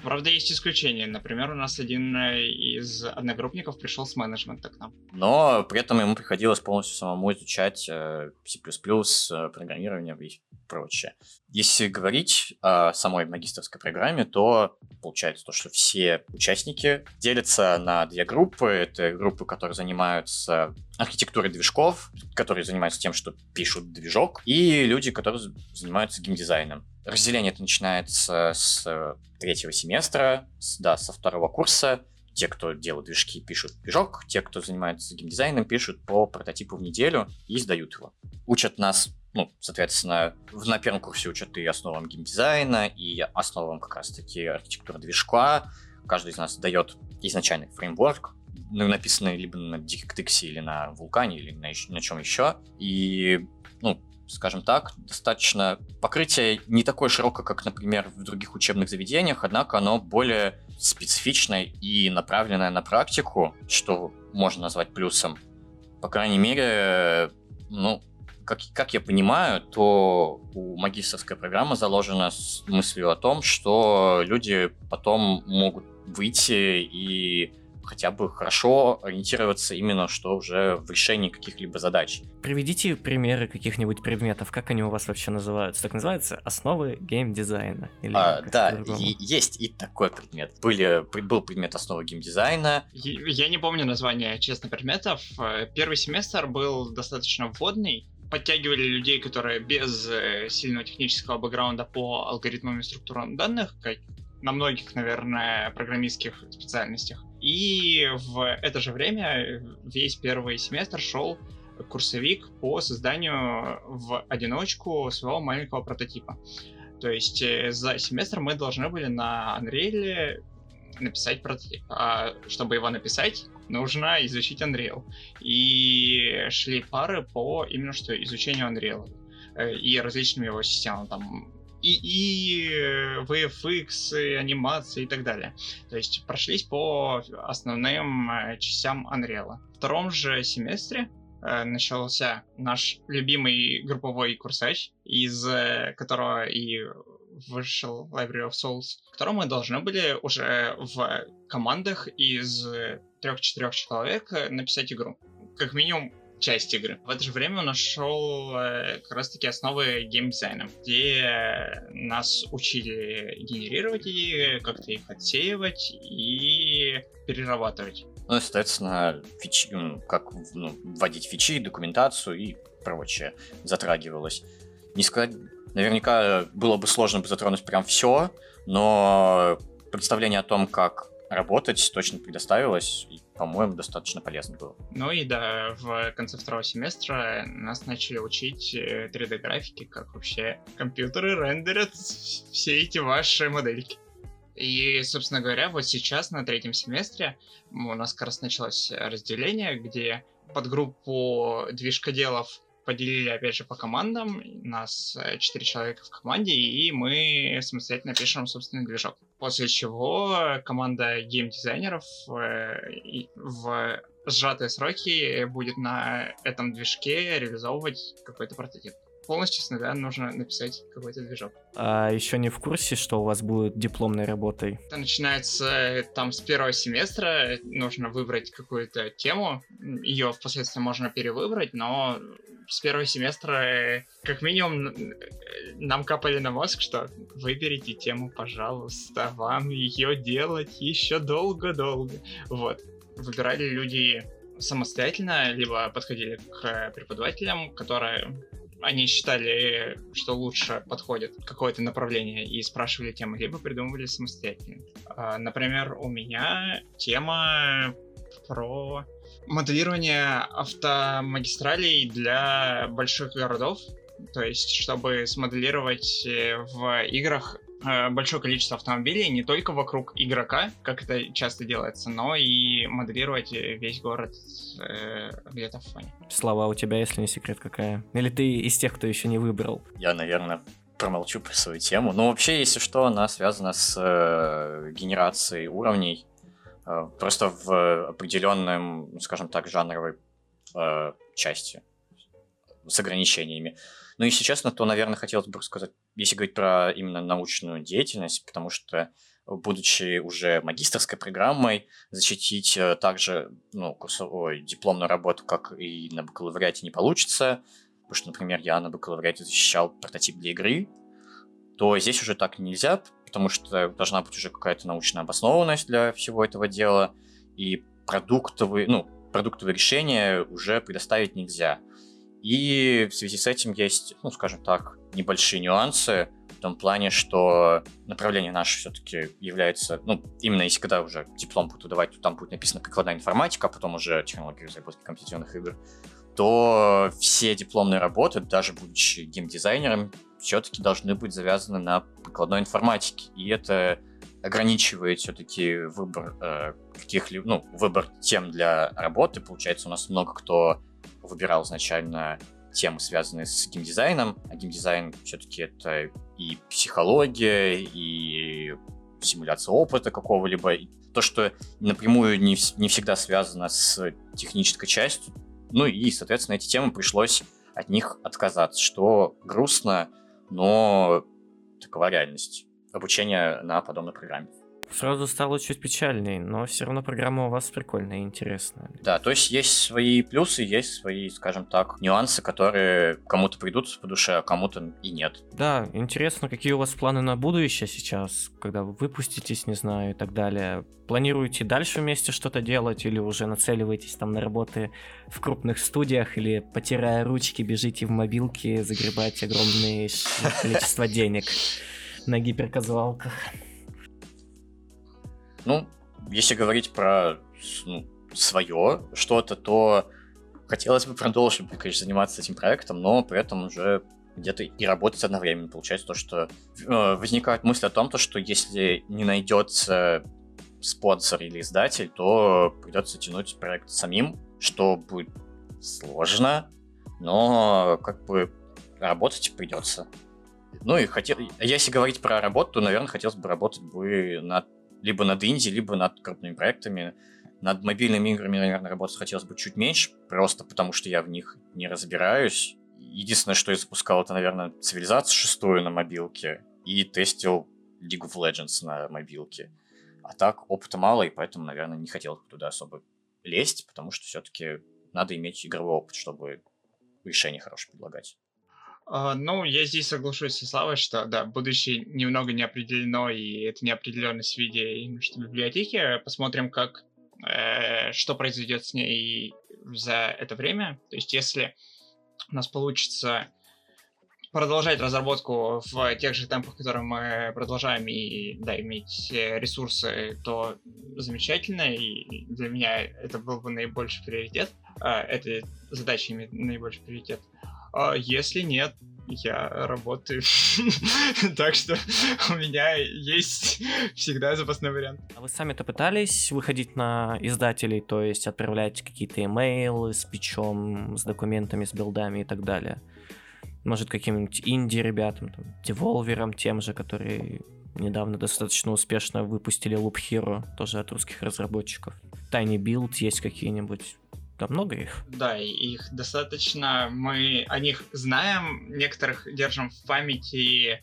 Правда, есть исключения. Например, у нас один э, из одногруппников пришел с менеджмента к нам. Но при этом ему приходилось полностью самому изучать э, C++, э, программирование и прочее. Если говорить о самой магистрской программе, то получается то, что все участники делятся на две группы. Это группы, которые занимаются архитектурой движков, которые занимаются тем, что пишут движок, и люди, которые занимаются геймдизайном. Разделение это начинается с третьего семестра, с, да, со второго курса. Те, кто делают движки, пишут движок, те, кто занимается геймдизайном, пишут по прототипу в неделю и сдают его. Учат нас ну, соответственно, на первом курсе учат и основам геймдизайна, и основам как раз-таки архитектуры движка. Каждый из нас дает изначальный фреймворк, ну, написанный либо на DirectX или на Вулкане, или на, на чем еще. И, ну, скажем так, достаточно... Покрытие не такое широкое, как, например, в других учебных заведениях, однако оно более специфичное и направленное на практику, что можно назвать плюсом. По крайней мере, ну, как, как я понимаю, то у магистрской программы заложена с мыслью о том, что люди потом могут выйти и хотя бы хорошо ориентироваться именно что уже в решении каких-либо задач. Приведите примеры каких-нибудь предметов, как они у вас вообще называются? Так называется основы геймдизайна? Или а, да, и, есть и такой предмет. Были, был предмет основы геймдизайна. Я не помню название, честно, предметов. Э, первый семестр был достаточно вводный, подтягивали людей, которые без э, сильного технического бэкграунда по алгоритмам и структурам данных, как на многих, наверное, программистских специальностях. И в это же время весь первый семестр шел курсовик по созданию в одиночку своего маленького прототипа. То есть э, за семестр мы должны были на Unreal написать прототип. А чтобы его написать, нужно изучить Unreal. И шли пары по именно что изучению Unreal э, и различным его системам, там и, и VFX, анимации и так далее. То есть прошлись по основным э, частям Unreal. В втором же семестре э, начался наш любимый групповой курсач, из э, которого и вышел Library of Souls, в котором мы должны были уже в командах из трех-четырех человек написать игру. Как минимум часть игры. В это же время он нашел э, как раз-таки основы геймдизайна, где нас учили генерировать и как-то их отсеивать и перерабатывать. Ну, соответственно, фичи, как ну, вводить фичи, документацию и прочее затрагивалось. Не сказать, наверняка было бы сложно бы затронуть прям все, но представление о том, как работать, точно предоставилось, по-моему, достаточно полезно было. Ну и да, в конце второго семестра нас начали учить 3D-графики, э, как вообще компьютеры рендерят все эти ваши модельки. И, собственно говоря, вот сейчас на третьем семестре у нас как раз началось разделение, где под группу движкоделов поделили, опять же, по командам. У нас э, четыре человека в команде, и мы самостоятельно пишем собственный движок. После чего команда геймдизайнеров э, в сжатые сроки будет на этом движке реализовывать какой-то прототип полностью с нуля нужно написать какой-то движок. А еще не в курсе, что у вас будет дипломной работой? Это начинается э, там с первого семестра, нужно выбрать какую-то тему, ее впоследствии можно перевыбрать, но с первого семестра как минимум нам капали на мозг, что выберите тему, пожалуйста, вам ее делать еще долго-долго. Вот. Выбирали люди самостоятельно, либо подходили к преподавателям, которые они считали, что лучше подходит какое-то направление и спрашивали темы, либо придумывали самостоятельно. А, например, у меня тема про моделирование автомагистралей для больших городов. То есть, чтобы смоделировать э, в играх большое количество автомобилей не только вокруг игрока, как это часто делается, но и моделировать весь город э, где-то в фоне. Слова у тебя, если не секрет, какая? Или ты из тех, кто еще не выбрал? Я, наверное, промолчу про свою тему. Но вообще, если что, она связана с э, генерацией уровней. Э, просто в определенном, скажем так, жанровой э, части с ограничениями. Ну, если честно, то, наверное, хотелось бы сказать, если говорить про именно научную деятельность, потому что будучи уже магистрской программой, защитить э, также ну, курсовой, дипломную работу, как и на бакалавриате, не получится, потому что, например, я на бакалавриате защищал прототип для игры, то здесь уже так нельзя, потому что должна быть уже какая-то научная обоснованность для всего этого дела, и продуктовые, ну, продуктовые решения уже предоставить нельзя. И в связи с этим есть, ну, скажем так, небольшие нюансы в том плане, что направление наше все-таки является, ну, именно если когда уже диплом будут выдавать, там будет написано прикладная информатика, а потом уже технологии разработки компьютерных игр, то все дипломные работы, даже будучи геймдизайнером, все-таки должны быть завязаны на прикладной информатике. И это ограничивает все-таки выбор э, каких-либо, ну, выбор тем для работы. Получается, у нас много кто выбирал изначально темы, связанные с геймдизайном, а геймдизайн все-таки это и психология, и симуляция опыта какого-либо. То, что напрямую не, не всегда связано с технической частью. Ну и, соответственно, эти темы пришлось от них отказаться, что грустно, но такова реальность обучения на подобной программе. Сразу стало чуть печальней, но все равно программа у вас прикольная и интересная. Да, то есть есть свои плюсы, есть свои, скажем так, нюансы, которые кому-то придут по душе, а кому-то и нет. Да, интересно, какие у вас планы на будущее сейчас, когда вы выпуститесь, не знаю, и так далее. Планируете дальше вместе что-то делать или уже нацеливаетесь там на работы в крупных студиях или, потирая ручки, бежите в мобилки загребать огромное количество денег на гиперказуалках? Ну, если говорить про ну, свое что-то, то хотелось бы продолжить, конечно, заниматься этим проектом, но при этом уже где-то и работать одновременно. Получается то, что э, возникает мысль о том, то, что если не найдется спонсор или издатель, то придется тянуть проект самим, что будет сложно, но как бы работать придется. Ну и хотел, если говорить про работу, то, наверное, хотелось бы работать бы над либо над инди, либо над крупными проектами. Над мобильными играми, наверное, работать хотелось бы чуть меньше, просто потому что я в них не разбираюсь. Единственное, что я запускал, это, наверное, цивилизацию шестую на мобилке и тестил League of Legends на мобилке. А так опыта мало, и поэтому, наверное, не хотел туда особо лезть, потому что все-таки надо иметь игровой опыт, чтобы решение хорошее предлагать. Uh, ну, я здесь соглашусь со Славой, что, да, будущее немного не определено, и это неопределенность в виде именно библиотеки. Посмотрим, как, э, что произойдет с ней за это время. То есть, если у нас получится продолжать разработку в тех же темпах, которые мы продолжаем, и, да, иметь ресурсы, то замечательно, и для меня это был бы наибольший приоритет. Uh, эта задача имеет наибольший приоритет. А если нет, я работаю. <laughs> так что у меня есть всегда запасной вариант. А вы сами-то пытались выходить на издателей, то есть отправлять какие-то имейлы с печом, с документами, с билдами и так далее? Может, каким-нибудь инди-ребятам, там, тем же, которые недавно достаточно успешно выпустили Loop Hero, тоже от русских разработчиков. Tiny Build есть какие-нибудь там много их? Да, их достаточно. Мы о них знаем, некоторых держим в памяти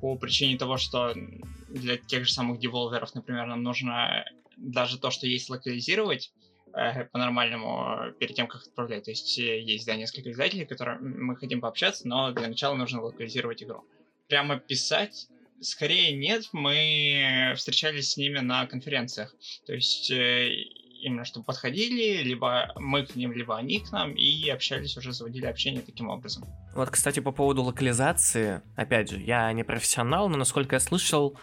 по причине того, что для тех же самых деволверов, например, нам нужно даже то, что есть локализировать. э, по-нормальному перед тем, как отправлять. То есть э, есть, да, несколько издателей, которые мы хотим пообщаться, но для начала нужно локализировать игру. Прямо писать Скорее нет, мы встречались с ними на конференциях. То есть э, именно чтобы подходили, либо мы к ним, либо они к нам, и общались уже, заводили общение таким образом. Вот, кстати, по поводу локализации, опять же, я не профессионал, но насколько я слышал,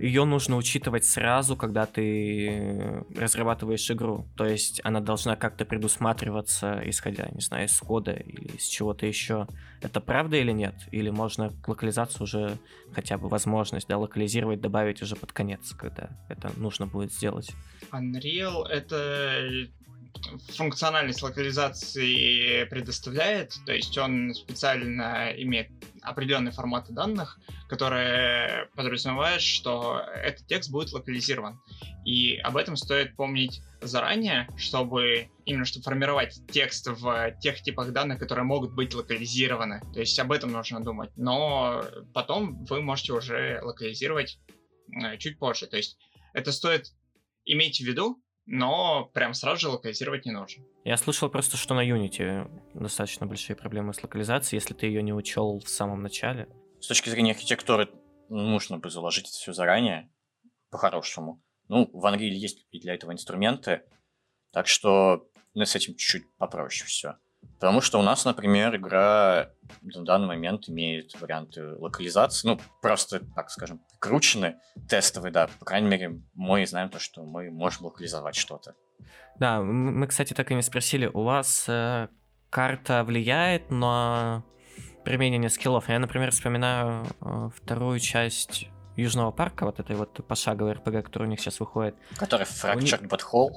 ее нужно учитывать сразу, когда ты разрабатываешь игру. То есть она должна как-то предусматриваться, исходя, не знаю, из кода или из чего-то еще. Это правда или нет? Или можно локализацию уже, хотя бы возможность, да, локализировать, добавить уже под конец, когда это нужно будет сделать? Unreal — это функциональность локализации предоставляет, то есть он специально имеет определенные форматы данных, которые подразумевают, что этот текст будет локализирован. И об этом стоит помнить заранее, чтобы именно чтобы формировать текст в тех типах данных, которые могут быть локализированы. То есть об этом нужно думать. Но потом вы можете уже локализировать э, чуть позже. То есть это стоит иметь в виду, но прям сразу же локализировать не нужно. Я слышал просто, что на Unity достаточно большие проблемы с локализацией, если ты ее не учел в самом начале. С точки зрения архитектуры нужно бы заложить это все заранее, по-хорошему. Ну, в Unreal есть и для этого инструменты, так что ну, с этим чуть-чуть попроще все. Потому что у нас, например, игра на данный момент имеет варианты локализации, ну, просто, так скажем, кручены, тестовые, да. По крайней мере, мы знаем то, что мы можем локализовать что-то. Да, мы, кстати, так и не спросили, у вас э, карта влияет на применение скиллов? Я, например, вспоминаю э, вторую часть Южного парка, вот этой вот пошаговой РПГ, который у них сейчас выходит. Который Fractured But Whole.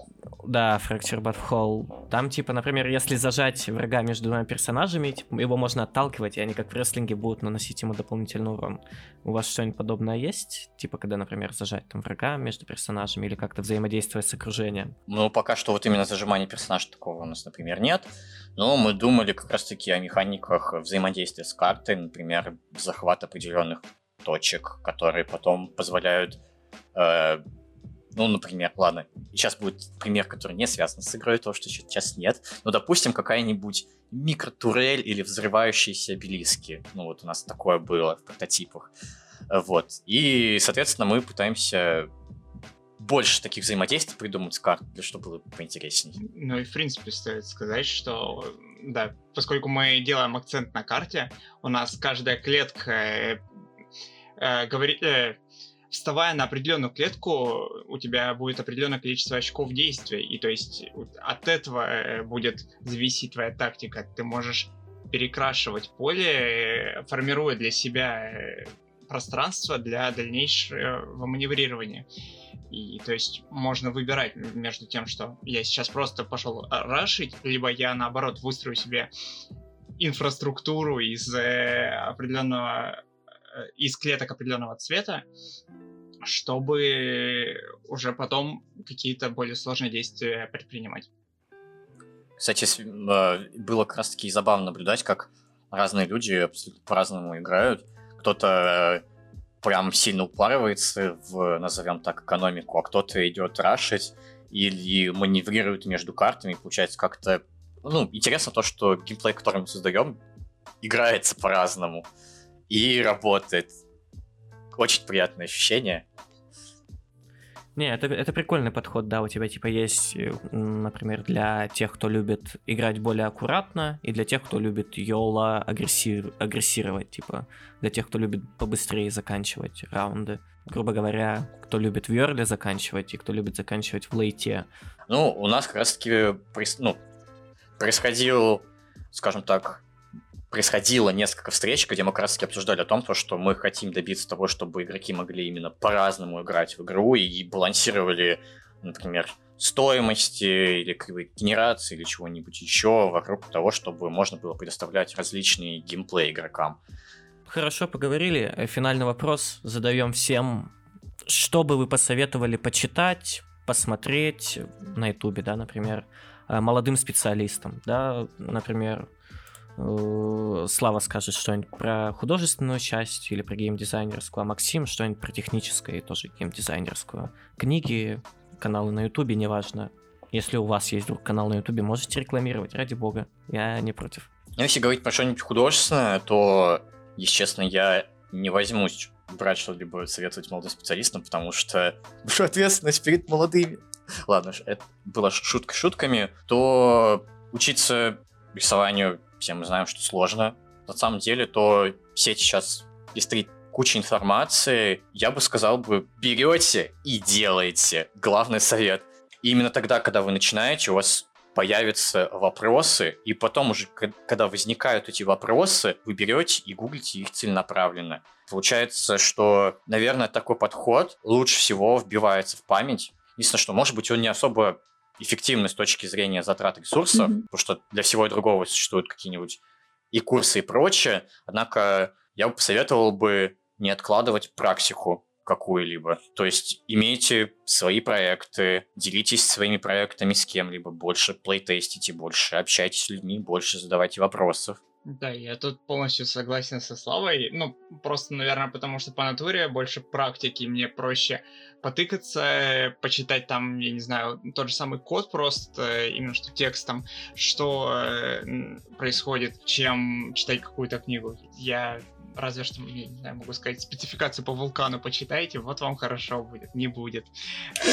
Да, Fractured But Whole. Там, типа, например, если зажать врага между двумя персонажами, типа, его можно отталкивать, и они, как в рестлинге, будут наносить ему дополнительный урон. У вас что-нибудь подобное есть? Типа, когда, например, зажать там врага между персонажами или как-то взаимодействовать с окружением? Ну, пока что вот именно зажимание персонажа такого у нас, например, нет. Но мы думали как раз-таки о механиках взаимодействия с картой, например, захват определенных точек, которые потом позволяют, э, ну, например, ладно, сейчас будет пример, который не связан с игрой, то, что сейчас нет, но, допустим, какая-нибудь микротурель или взрывающиеся обелиски. Ну, вот у нас такое было в прототипах. Вот. И, соответственно, мы пытаемся больше таких взаимодействий придумать с для чтобы было поинтереснее. Ну и в принципе стоит сказать, что да, поскольку мы делаем акцент на карте, у нас каждая клетка э, говорит, э, вставая на определенную клетку, у тебя будет определенное количество очков действия, и то есть от этого э, будет зависеть твоя тактика. Ты можешь перекрашивать поле, формируя для себя э, пространство для дальнейшего маневрирования. И то есть можно выбирать между тем, что я сейчас просто пошел рашить, либо я наоборот выстрою себе инфраструктуру из э, определенного из клеток определенного цвета, чтобы уже потом какие-то более сложные действия предпринимать. Кстати, э, было как раз таки забавно наблюдать, как разные люди по-разному играют. Кто-то э, прям сильно упарывается в, назовем так, экономику, а кто-то идет рашить или маневрирует между картами. Получается как-то... Ну, интересно то, что геймплей, который мы создаем, играется по-разному и работает. Очень приятное ощущение. Не, это, это прикольный подход, да, у тебя типа есть, э, например, для тех, кто любит играть более аккуратно, и для тех, кто любит йола агрессир, агрессировать, типа, для тех, кто любит побыстрее заканчивать раунды. Грубо говоря, кто любит в Йорле заканчивать, и кто любит заканчивать в лейте. Ну, у нас как раз-таки ну, происходил, скажем так, происходило несколько встреч, где мы как раз таки обсуждали о том, что мы хотим добиться того, чтобы игроки могли именно по-разному играть в игру и балансировали, например, стоимости или генерации или чего-нибудь еще вокруг того, чтобы можно было предоставлять различные геймплей игрокам. Хорошо поговорили. Э, финальный вопрос задаем всем. Что бы вы посоветовали почитать, посмотреть на ютубе, да, например, э, молодым специалистам, да, например, Слава скажет что-нибудь про художественную часть или про геймдизайнерскую, а Максим что-нибудь про техническое и тоже геймдизайнерскую. Книги, каналы на Ютубе, неважно. Если у вас есть вдруг канал на ютубе, можете рекламировать, ради бога. Я не против. Ну, если говорить про что-нибудь художественное, то, если честно, я не возьмусь брать что-либо советовать молодым специалистам, потому что <laughs> большая ответственность перед молодыми. Ладно, это была шутка шутками, то учиться рисованию, все мы знаем, что сложно. На самом деле, то все сейчас пестрит куча информации, я бы сказал бы, берете и делаете. Главный совет. И именно тогда, когда вы начинаете, у вас появятся вопросы, и потом уже, когда возникают эти вопросы, вы берете и гуглите их целенаправленно. Получается, что, наверное, такой подход лучше всего вбивается в память. Единственное, что, может быть, он не особо эффективный с точки зрения затрат ресурсов, mm-hmm. потому что для всего другого существуют какие-нибудь и курсы и прочее. Однако я бы посоветовал бы не откладывать практику какую-либо. То есть имейте свои проекты, делитесь своими проектами с кем-либо, больше плейтестите, больше общайтесь с людьми, больше задавайте вопросов. Да, я тут полностью согласен со Славой. Ну, просто, наверное, потому что по натуре больше практики, мне проще потыкаться, почитать там, я не знаю, тот же самый код просто, именно что текстом, что э, происходит, чем читать какую-то книгу. Я разве что, я не знаю, могу сказать, спецификацию по вулкану почитайте, вот вам хорошо будет, не будет. Э,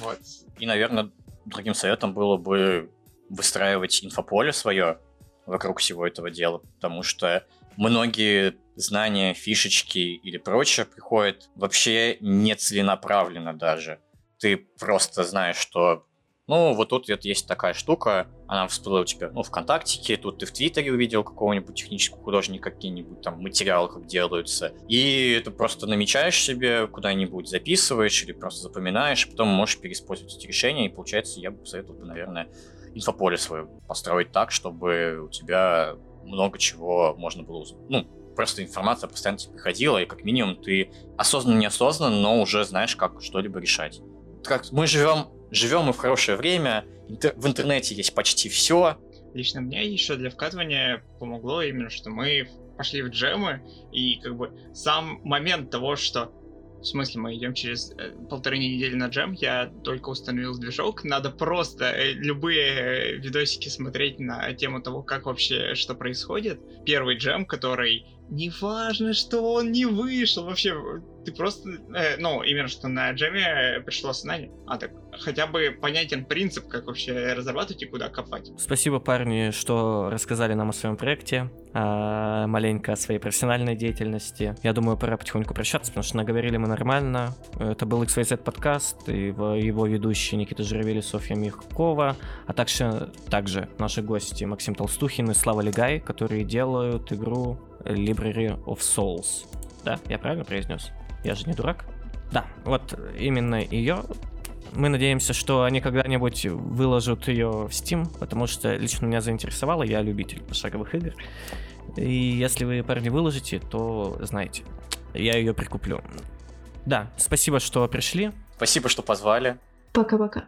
вот. И, наверное, другим советом было бы выстраивать инфополе свое вокруг всего этого дела, потому что многие знания, фишечки или прочее приходят вообще не целенаправленно даже. Ты просто знаешь, что ну, вот тут вот есть такая штука, она всплыла у тебя, ну, ВКонтактике, тут ты в Твиттере увидел какого-нибудь технического художника, какие-нибудь там материалы, как делаются, и ты просто намечаешь себе куда-нибудь, записываешь или просто запоминаешь, потом можешь переиспользовать эти решения, и получается, я бы посоветовал, наверное, инфополе свое построить так, чтобы у тебя много чего можно было узнать. Ну, просто информация постоянно тебе приходила, и как минимум ты осознанно-неосознанно, но уже знаешь, как что-либо решать. Как мы живем живем мы в хорошее время, интер- в интернете есть почти все. Лично мне еще для вкатывания помогло именно, что мы пошли в джемы, и как бы сам момент того, что в смысле, мы идем через э, полторы недели на джем, я только установил движок, надо просто э, любые э, видосики смотреть на тему того, как вообще что происходит. Первый джем, который неважно, что он не вышел, вообще, ты просто, э, ну, именно что на джеме пришло осознание. А так, хотя бы понятен принцип, как вообще разрабатывать и куда копать. Спасибо, парни, что рассказали нам о своем проекте, а, маленько о своей профессиональной деятельности. Я думаю, пора потихоньку прощаться, потому что наговорили мы нормально. Это был XYZ подкаст, и его ведущие Никита Журавель и Софья Мягкова, а также, также наши гости Максим Толстухин и Слава Легай, которые делают игру Library of Souls. Да, я правильно произнес? Я же не дурак. Да, вот именно ее. Мы надеемся, что они когда-нибудь выложат ее в Steam, потому что лично меня заинтересовало, я любитель пошаговых игр. И если вы, парни, выложите, то знаете, я ее прикуплю. Да, спасибо, что пришли. Спасибо, что позвали. Пока-пока.